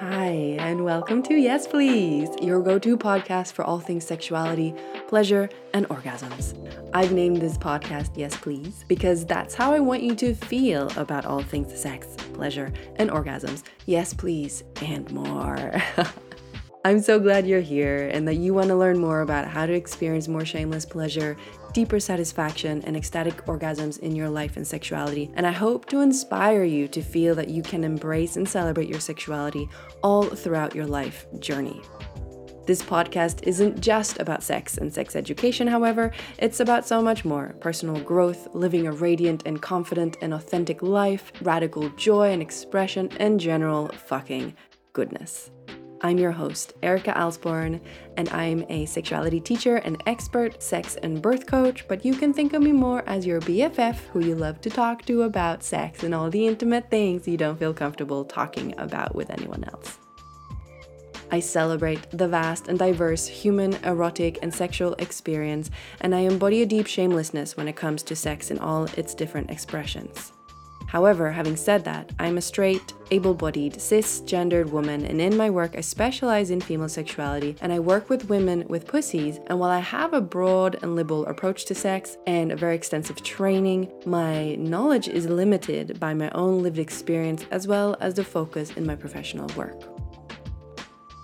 Hi, and welcome to Yes Please, your go to podcast for all things sexuality, pleasure, and orgasms. I've named this podcast Yes Please because that's how I want you to feel about all things sex, pleasure, and orgasms. Yes, please, and more. I'm so glad you're here and that you want to learn more about how to experience more shameless pleasure deeper satisfaction and ecstatic orgasms in your life and sexuality. And I hope to inspire you to feel that you can embrace and celebrate your sexuality all throughout your life journey. This podcast isn't just about sex and sex education, however, it's about so much more personal growth, living a radiant and confident and authentic life, radical joy and expression, and general fucking goodness. I'm your host, Erika Alsborn, and I'm a sexuality teacher and expert sex and birth coach, but you can think of me more as your BFF who you love to talk to about sex and all the intimate things you don't feel comfortable talking about with anyone else. I celebrate the vast and diverse human, erotic, and sexual experience, and I embody a deep shamelessness when it comes to sex in all its different expressions. However, having said that, I'm a straight, able bodied, cisgendered woman, and in my work, I specialize in female sexuality and I work with women with pussies. And while I have a broad and liberal approach to sex and a very extensive training, my knowledge is limited by my own lived experience as well as the focus in my professional work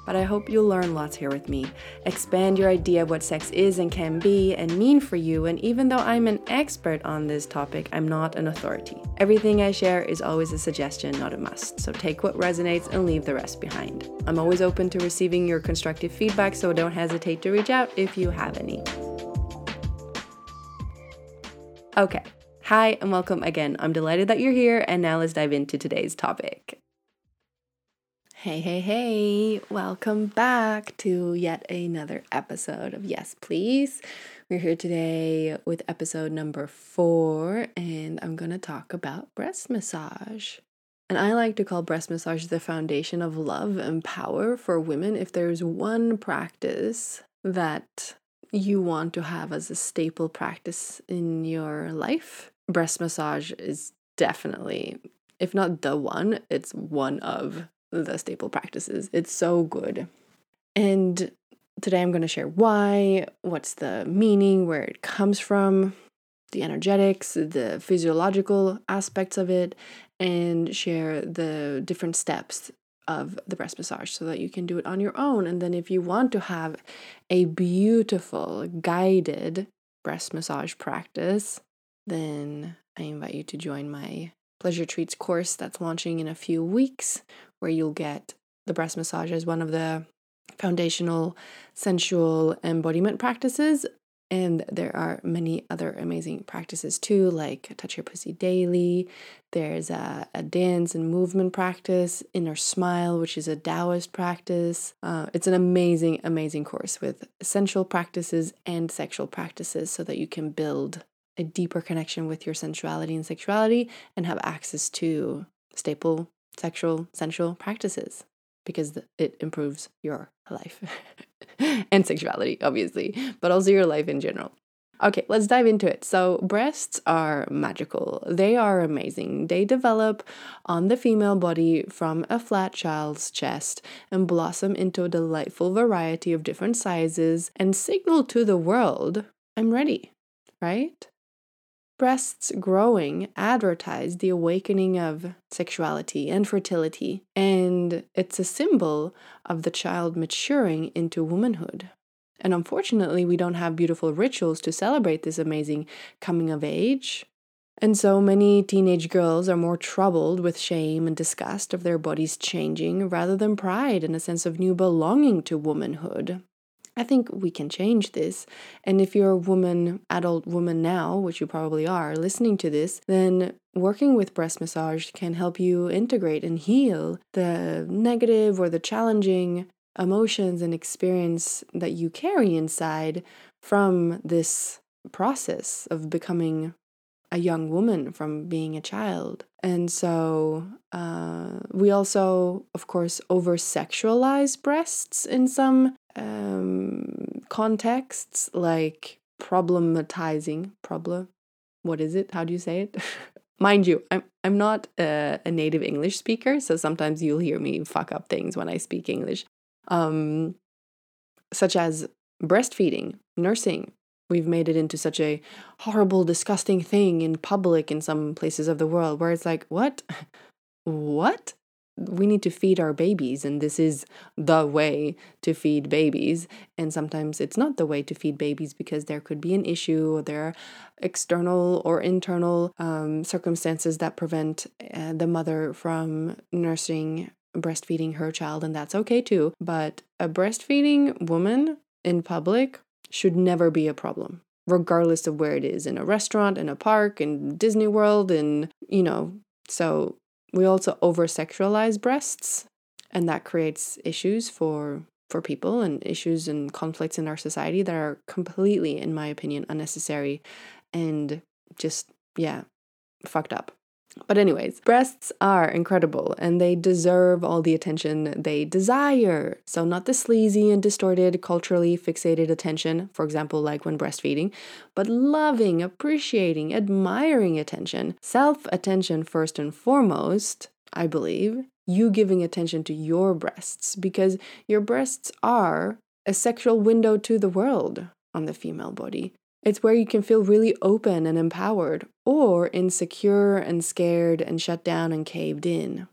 but I hope you'll learn lots here with me. Expand your idea of what sex is and can be and mean for you, and even though I'm an expert on this topic, I'm not an authority. Everything I share is always a suggestion, not a must, so take what resonates and leave the rest behind. I'm always open to receiving your constructive feedback, so don't hesitate to reach out if you have any. Okay. Hi, and welcome again. I'm delighted that you're here, and now let's dive into today's topic. Hey, hey, hey, welcome back to yet another episode of Yes Please. We're here today with episode number four, and I'm going to talk about breast massage. And I like to call breast massage the foundation of love and power for women. If there's one practice that you want to have as a staple practice in your life, breast massage is definitely, if not the one, it's one of the staple practices. It's so good. And today I'm going to share why, what's the meaning, where it comes from, the energetics, the physiological aspects of it, and share the different steps of the breast massage so that you can do it on your own. And then, if you want to have a beautiful guided breast massage practice, then I invite you to join my Pleasure Treats course that's launching in a few weeks, where you'll get the breast massage as one of the foundational sensual embodiment practices. And there are many other amazing practices too, like Touch Your Pussy Daily. There's a, a dance and movement practice, Inner Smile, which is a Taoist practice. Uh, it's an amazing, amazing course with sensual practices and sexual practices so that you can build a deeper connection with your sensuality and sexuality and have access to staple sexual sensual practices because it improves your life and sexuality, obviously, but also your life in general. Okay, let's dive into it. So, breasts are magical. They are amazing. They develop on the female body from a flat child's chest and blossom into a delightful variety of different sizes and signal to the world, I'm ready, right? Breasts growing advertise the awakening of sexuality and fertility, and it's a symbol of the child maturing into womanhood. And unfortunately, we don't have beautiful rituals to celebrate this amazing coming of age. And so many teenage girls are more troubled with shame and disgust of their bodies changing rather than pride and a sense of new belonging to womanhood. I think we can change this. And if you're a woman, adult woman now, which you probably are, listening to this, then working with breast massage can help you integrate and heal the negative or the challenging emotions and experience that you carry inside from this process of becoming a young woman from being a child. And so uh, we also, of course, over sexualize breasts in some um, contexts, like problematizing, problem, what is it? How do you say it? Mind you, I'm I'm not a, a, native English speaker, so sometimes you'll hear me fuck up things when I speak English, um, such as breastfeeding, nursing. We've made it into such a horrible, disgusting thing in public in some places of the world where it's like, what? what? We need to feed our babies and this is the way to feed babies. And sometimes it's not the way to feed babies because there could be an issue or there are external or internal um, circumstances that prevent uh, the mother from nursing breastfeeding her child and that's okay too. But a breastfeeding woman in public should never be a problem regardless of where it is in a restaurant in a park in disney world in you know so we also over sexualize breasts, and that creates issues for for people and issues and conflicts in our society that are completely, in my opinion, unnecessary and just yeah, fucked up. But, anyways, breasts are incredible and they deserve all the attention they desire. So, not the sleazy and distorted, culturally fixated attention, for example, like when breastfeeding, but loving, appreciating, admiring attention. Self attention, first and foremost, I believe. You giving attention to your breasts because your breasts are a sexual window to the world on the female body. It's where you can feel really open and empowered, or insecure and scared and shut down and caved in.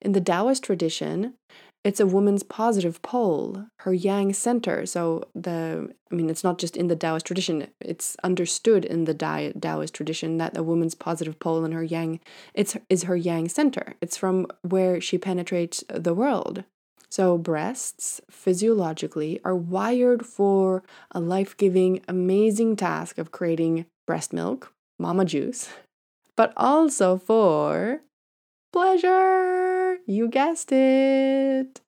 In the Taoist tradition, it's a woman's positive pole, her yang center. So the I mean it's not just in the Taoist tradition, it's understood in the Taoist tradition that a woman's positive pole and her yang it's is her yang center. It's from where she penetrates the world. So, breasts physiologically are wired for a life giving, amazing task of creating breast milk, mama juice, but also for pleasure. You guessed it.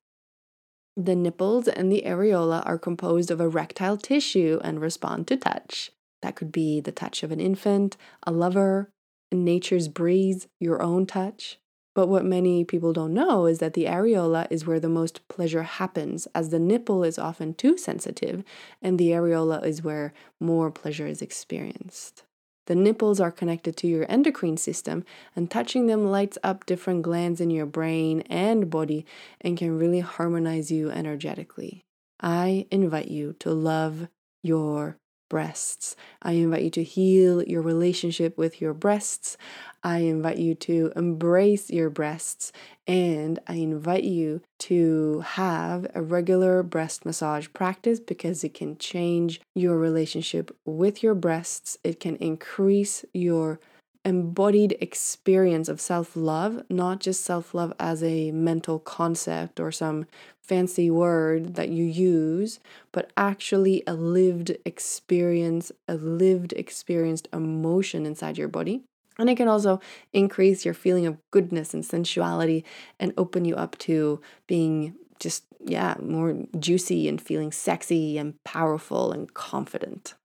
The nipples and the areola are composed of erectile tissue and respond to touch. That could be the touch of an infant, a lover, nature's breeze, your own touch. But what many people don't know is that the areola is where the most pleasure happens, as the nipple is often too sensitive, and the areola is where more pleasure is experienced. The nipples are connected to your endocrine system, and touching them lights up different glands in your brain and body and can really harmonize you energetically. I invite you to love your breasts. I invite you to heal your relationship with your breasts. I invite you to embrace your breasts and I invite you to have a regular breast massage practice because it can change your relationship with your breasts. It can increase your embodied experience of self love, not just self love as a mental concept or some fancy word that you use, but actually a lived experience, a lived experienced emotion inside your body. And it can also increase your feeling of goodness and sensuality and open you up to being just, yeah, more juicy and feeling sexy and powerful and confident.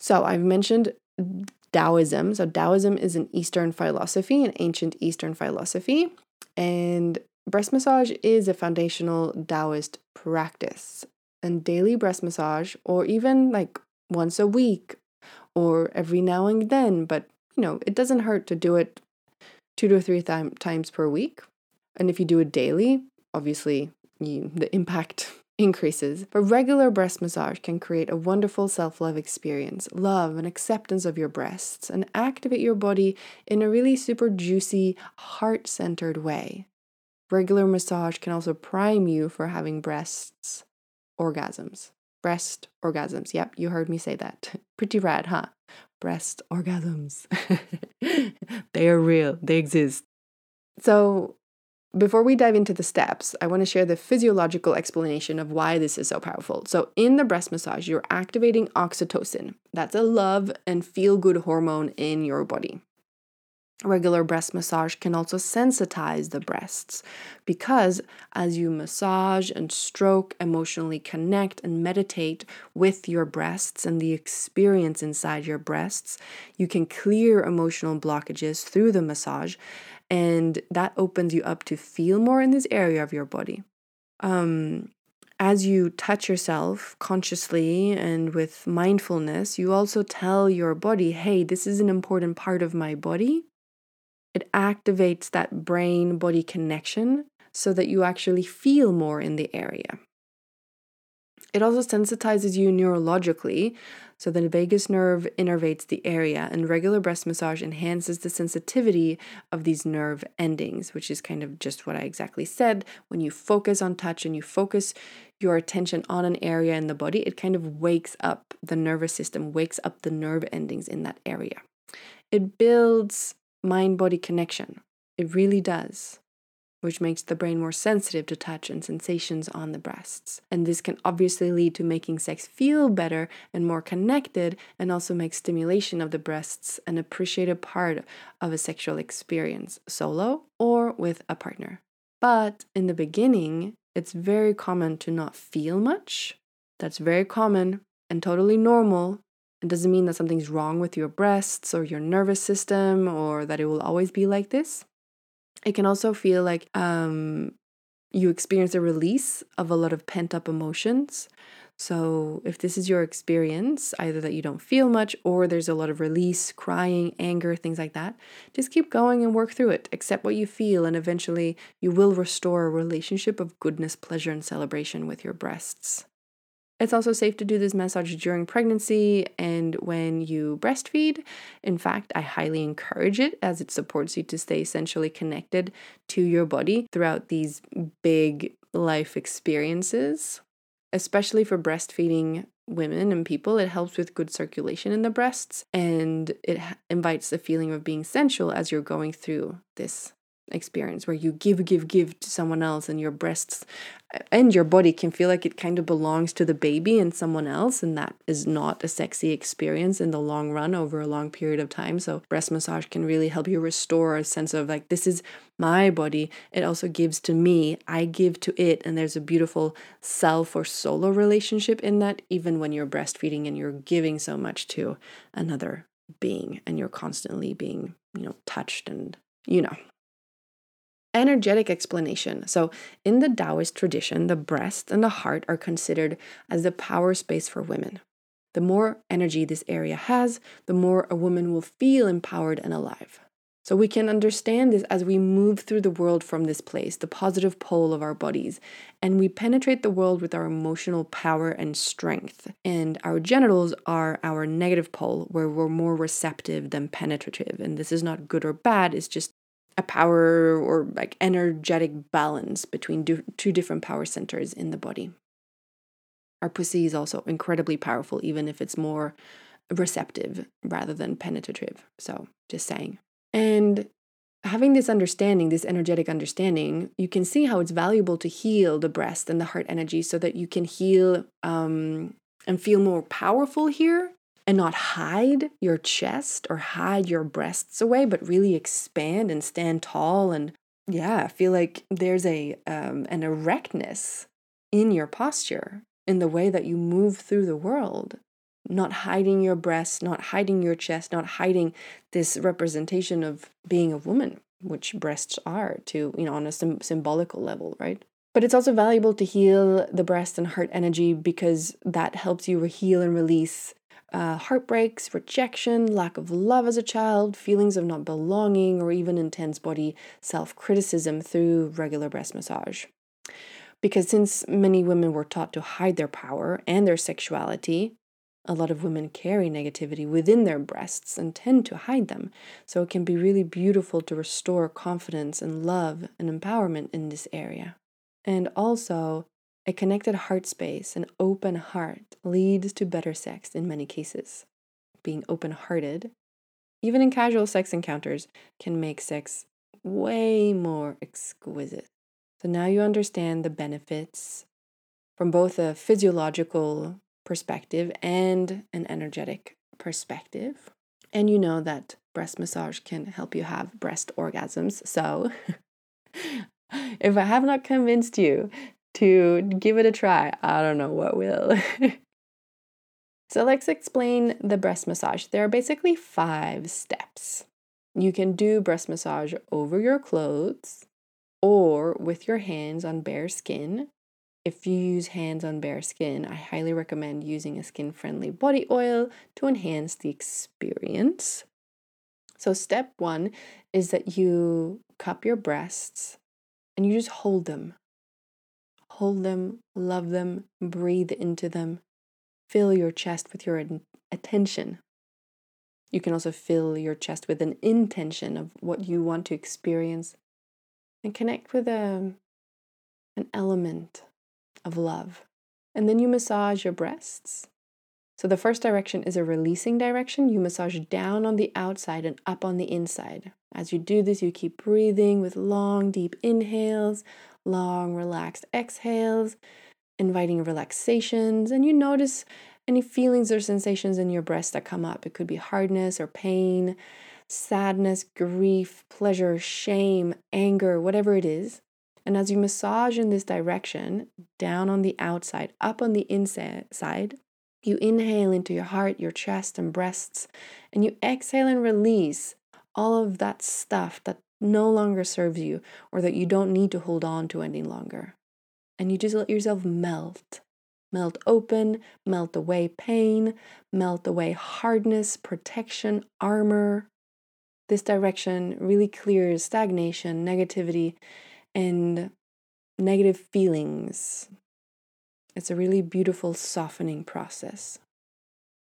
So I've mentioned Taoism. So, Taoism is an Eastern philosophy, an ancient Eastern philosophy. And breast massage is a foundational Taoist practice. And daily breast massage, or even like once a week or every now and then, but you know, it doesn't hurt to do it two to three th- times per week. And if you do it daily, obviously you, the impact increases. But regular breast massage can create a wonderful self love experience, love and acceptance of your breasts, and activate your body in a really super juicy, heart centered way. Regular massage can also prime you for having breasts orgasms. Breast orgasms. Yep, you heard me say that. Pretty rad, huh? Breast orgasms. they are real, they exist. So, before we dive into the steps, I want to share the physiological explanation of why this is so powerful. So, in the breast massage, you're activating oxytocin. That's a love and feel good hormone in your body. Regular breast massage can also sensitize the breasts because as you massage and stroke, emotionally connect and meditate with your breasts and the experience inside your breasts, you can clear emotional blockages through the massage and that opens you up to feel more in this area of your body. Um, as you touch yourself consciously and with mindfulness, you also tell your body, hey, this is an important part of my body. It activates that brain body connection so that you actually feel more in the area. It also sensitizes you neurologically so the vagus nerve innervates the area, and regular breast massage enhances the sensitivity of these nerve endings, which is kind of just what I exactly said. When you focus on touch and you focus your attention on an area in the body, it kind of wakes up the nervous system, wakes up the nerve endings in that area. It builds mind body connection. It really does which makes the brain more sensitive to touch and sensations on the breasts. And this can obviously lead to making sex feel better and more connected, and also make stimulation of the breasts an appreciated part of a sexual experience, solo or with a partner. But in the beginning, it's very common to not feel much. That's very common and totally normal. It doesn't mean that something's wrong with your breasts or your nervous system or that it will always be like this. It can also feel like um, you experience a release of a lot of pent up emotions. So, if this is your experience, either that you don't feel much or there's a lot of release, crying, anger, things like that, just keep going and work through it. Accept what you feel, and eventually you will restore a relationship of goodness, pleasure, and celebration with your breasts. It's also safe to do this massage during pregnancy and when you breastfeed. In fact, I highly encourage it as it supports you to stay essentially connected to your body throughout these big life experiences. Especially for breastfeeding women and people, it helps with good circulation in the breasts and it invites the feeling of being sensual as you're going through this experience where you give, give, give to someone else, and your breasts and your body can feel like it kind of belongs to the baby and someone else, and that is not a sexy experience in the long run over a long period of time. So, breast massage can really help you restore a sense of like, this is my body. It also gives to me, I give to it, and there's a beautiful self or solo relationship in that, even when you're breastfeeding and you're giving so much to another being and you're constantly being, you know, touched and, you know, energetic explanation. So, in the Taoist tradition, the breast and the heart are considered as the power space for women. The more energy this area has, the more a woman will feel empowered and alive. So, we can understand this as we move through the world from this place, the positive pole of our bodies, and we penetrate the world with our emotional power and strength. And our genitals are our negative pole, where we're more receptive than penetrative. And this is not good or bad, it's just a power or like energetic balance between do- two different power centers in the body. Our pussy is also incredibly powerful, even if it's more receptive rather than penetrative. So, just saying. And having this understanding, this energetic understanding, you can see how it's valuable to heal the breast and the heart energy so that you can heal um, and feel more powerful here and not hide your chest or hide your breasts away, but really expand and stand tall and yeah, feel like there's a um, an erectness in your posture, in the way that you move through the world. Not hiding your breasts, not hiding your chest, not hiding this representation of being a woman, which breasts are to, you know, on a sim- symbolical level, right? But it's also valuable to heal the breast and heart energy because that helps you heal and release uh, heartbreaks, rejection, lack of love as a child, feelings of not belonging, or even intense body self criticism through regular breast massage. Because since many women were taught to hide their power and their sexuality, a lot of women carry negativity within their breasts and tend to hide them. So it can be really beautiful to restore confidence and love and empowerment in this area. And also, a connected heart space, an open heart, leads to better sex in many cases. Being open hearted, even in casual sex encounters, can make sex way more exquisite. So now you understand the benefits from both a physiological perspective and an energetic perspective. And you know that breast massage can help you have breast orgasms. So, if I have not convinced you to give it a try. I don't know what will. so let's explain the breast massage. There are basically five steps. You can do breast massage over your clothes or with your hands on bare skin. if you use hands on bare skin, I highly recommend using a skin friendly body oil to enhance the experience. So, step one is that you cup your breasts and you just hold them. Hold them, love them, breathe into them, fill your chest with your attention. You can also fill your chest with an intention of what you want to experience and connect with a, an element of love. And then you massage your breasts. So the first direction is a releasing direction. You massage down on the outside and up on the inside. As you do this, you keep breathing with long, deep inhales, long, relaxed exhales, inviting relaxations. And you notice any feelings or sensations in your breast that come up. It could be hardness or pain, sadness, grief, pleasure, shame, anger, whatever it is. And as you massage in this direction, down on the outside, up on the inside, you inhale into your heart, your chest, and breasts, and you exhale and release all of that stuff that no longer serves you or that you don't need to hold on to any longer. And you just let yourself melt. Melt open, melt away pain, melt away hardness, protection, armor. This direction really clears stagnation, negativity, and negative feelings. It's a really beautiful softening process.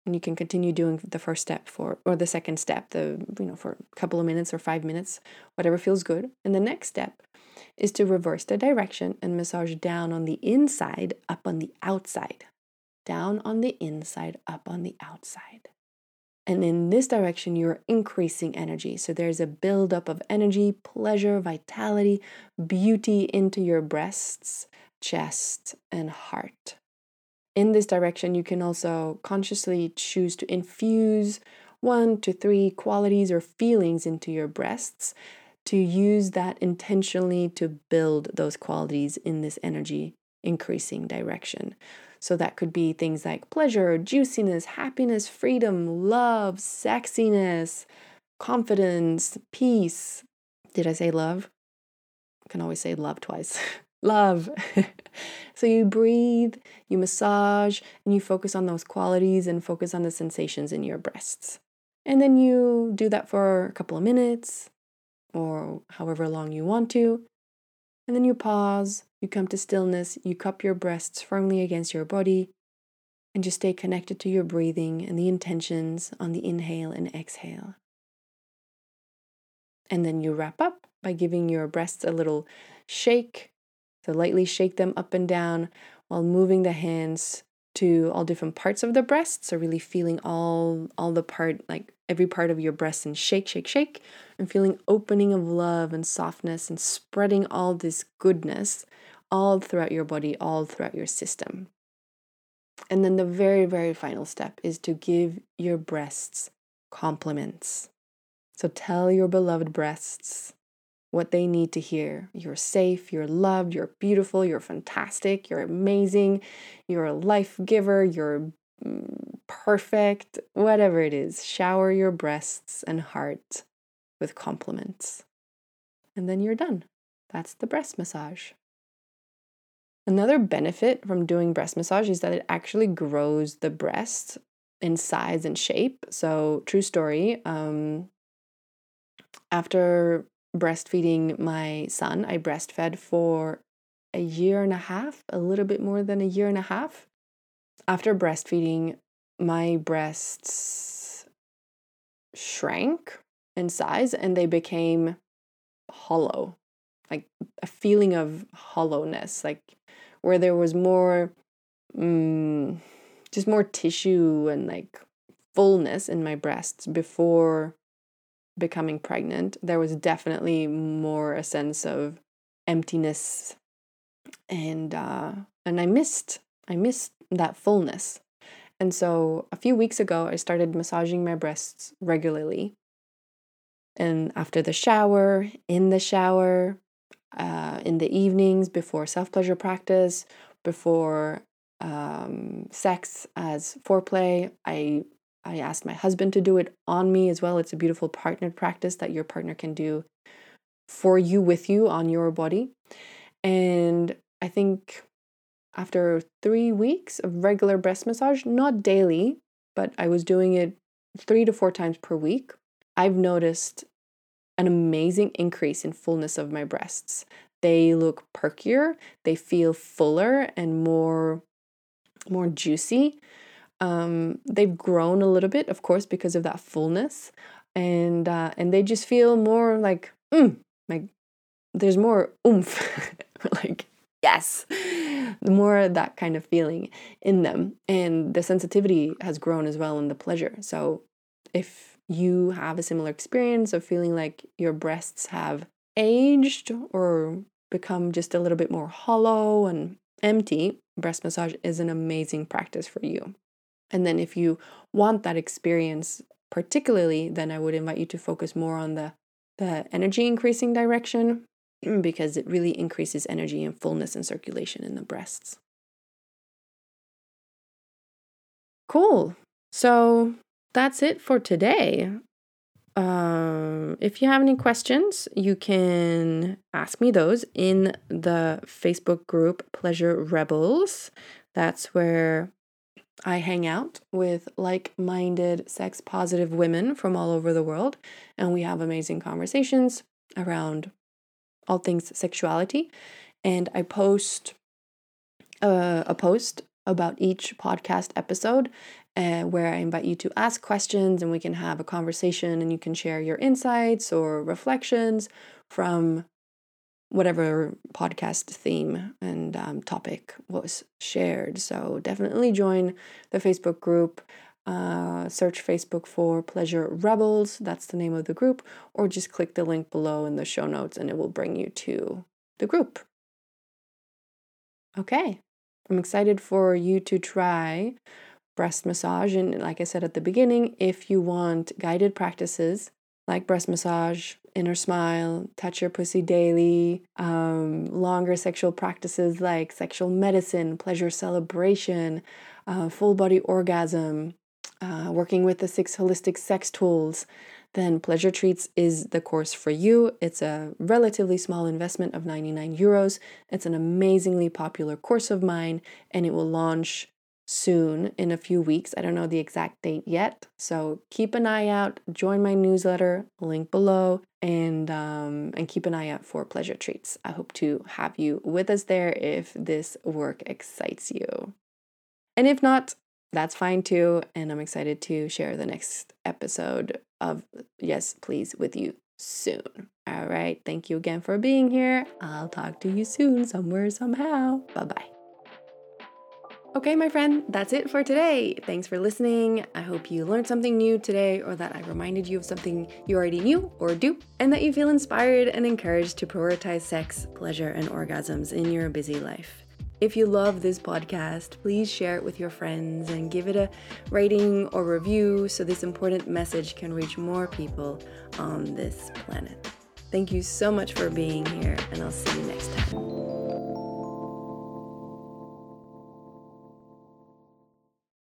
And you can continue doing the first step for or the second step, the you know, for a couple of minutes or 5 minutes, whatever feels good. And the next step is to reverse the direction and massage down on the inside, up on the outside. Down on the inside, up on the outside. And in this direction, you're increasing energy. So there's a buildup of energy, pleasure, vitality, beauty into your breasts, chest, and heart. In this direction, you can also consciously choose to infuse one to three qualities or feelings into your breasts to use that intentionally to build those qualities in this energy increasing direction. So that could be things like pleasure, juiciness, happiness, freedom, love, sexiness, confidence, peace. Did I say love? I can always say love twice. love. so you breathe, you massage, and you focus on those qualities and focus on the sensations in your breasts. And then you do that for a couple of minutes or however long you want to. And then you pause, you come to stillness, you cup your breasts firmly against your body, and just stay connected to your breathing and the intentions on the inhale and exhale. And then you wrap up by giving your breasts a little shake. So lightly shake them up and down while moving the hands to all different parts of the breast. So really feeling all all the part like every part of your breast and shake, shake, shake, and feeling opening of love and softness and spreading all this goodness all throughout your body, all throughout your system. And then the very, very final step is to give your breasts compliments. So tell your beloved breasts what they need to hear. You're safe, you're loved, you're beautiful, you're fantastic, you're amazing, you're a life giver, you're mm, perfect, whatever it is. Shower your breasts and heart with compliments. And then you're done. That's the breast massage. Another benefit from doing breast massage is that it actually grows the breast in size and shape. So, true story. Um, after breastfeeding my son, I breastfed for a year and a half, a little bit more than a year and a half. After breastfeeding, my breasts shrank in size and they became hollow, like a feeling of hollowness, like where there was more, um, just more tissue and like fullness in my breasts before becoming pregnant. There was definitely more a sense of emptiness and uh and I missed I missed that fullness and so a few weeks ago, I started massaging my breasts regularly. And after the shower, in the shower, uh, in the evenings, before self pleasure practice, before um, sex as foreplay, I I asked my husband to do it on me as well. It's a beautiful partnered practice that your partner can do for you with you on your body. And I think after three weeks of regular breast massage, not daily, but I was doing it three to four times per week, I've noticed an amazing increase in fullness of my breasts. They look perkier, they feel fuller and more more juicy. Um, they've grown a little bit, of course, because of that fullness, and uh, and they just feel more like mm, like there's more oomph, like yes, more that kind of feeling in them, and the sensitivity has grown as well, and the pleasure. So if you have a similar experience of feeling like your breasts have aged or become just a little bit more hollow and empty, breast massage is an amazing practice for you. And then if you want that experience particularly, then I would invite you to focus more on the the energy increasing direction because it really increases energy and fullness and circulation in the breasts. Cool. So that's it for today. Um, if you have any questions, you can ask me those in the Facebook group Pleasure Rebels. That's where I hang out with like minded, sex positive women from all over the world, and we have amazing conversations around all things sexuality. And I post uh, a post about each podcast episode uh, where I invite you to ask questions and we can have a conversation and you can share your insights or reflections from whatever podcast theme and um, topic was shared. So definitely join the Facebook group. Uh, search Facebook for Pleasure Rebels, that's the name of the group, or just click the link below in the show notes and it will bring you to the group. Okay, I'm excited for you to try breast massage. And like I said at the beginning, if you want guided practices like breast massage, inner smile, touch your pussy daily, um, longer sexual practices like sexual medicine, pleasure celebration, uh, full body orgasm, uh, working with the six holistic sex tools, then Pleasure Treats is the course for you. It's a relatively small investment of 99 euros. It's an amazingly popular course of mine, and it will launch soon in a few weeks. I don't know the exact date yet. So keep an eye out, join my newsletter, link below, and um, and keep an eye out for pleasure treats. I hope to have you with us there if this work excites you. And if not, that's fine too. And I'm excited to share the next episode of Yes, Please with you soon. All right. Thank you again for being here. I'll talk to you soon, somewhere, somehow. Bye bye. Okay, my friend, that's it for today. Thanks for listening. I hope you learned something new today, or that I reminded you of something you already knew or do, and that you feel inspired and encouraged to prioritize sex, pleasure, and orgasms in your busy life. If you love this podcast, please share it with your friends and give it a rating or review so this important message can reach more people on this planet. Thank you so much for being here, and I'll see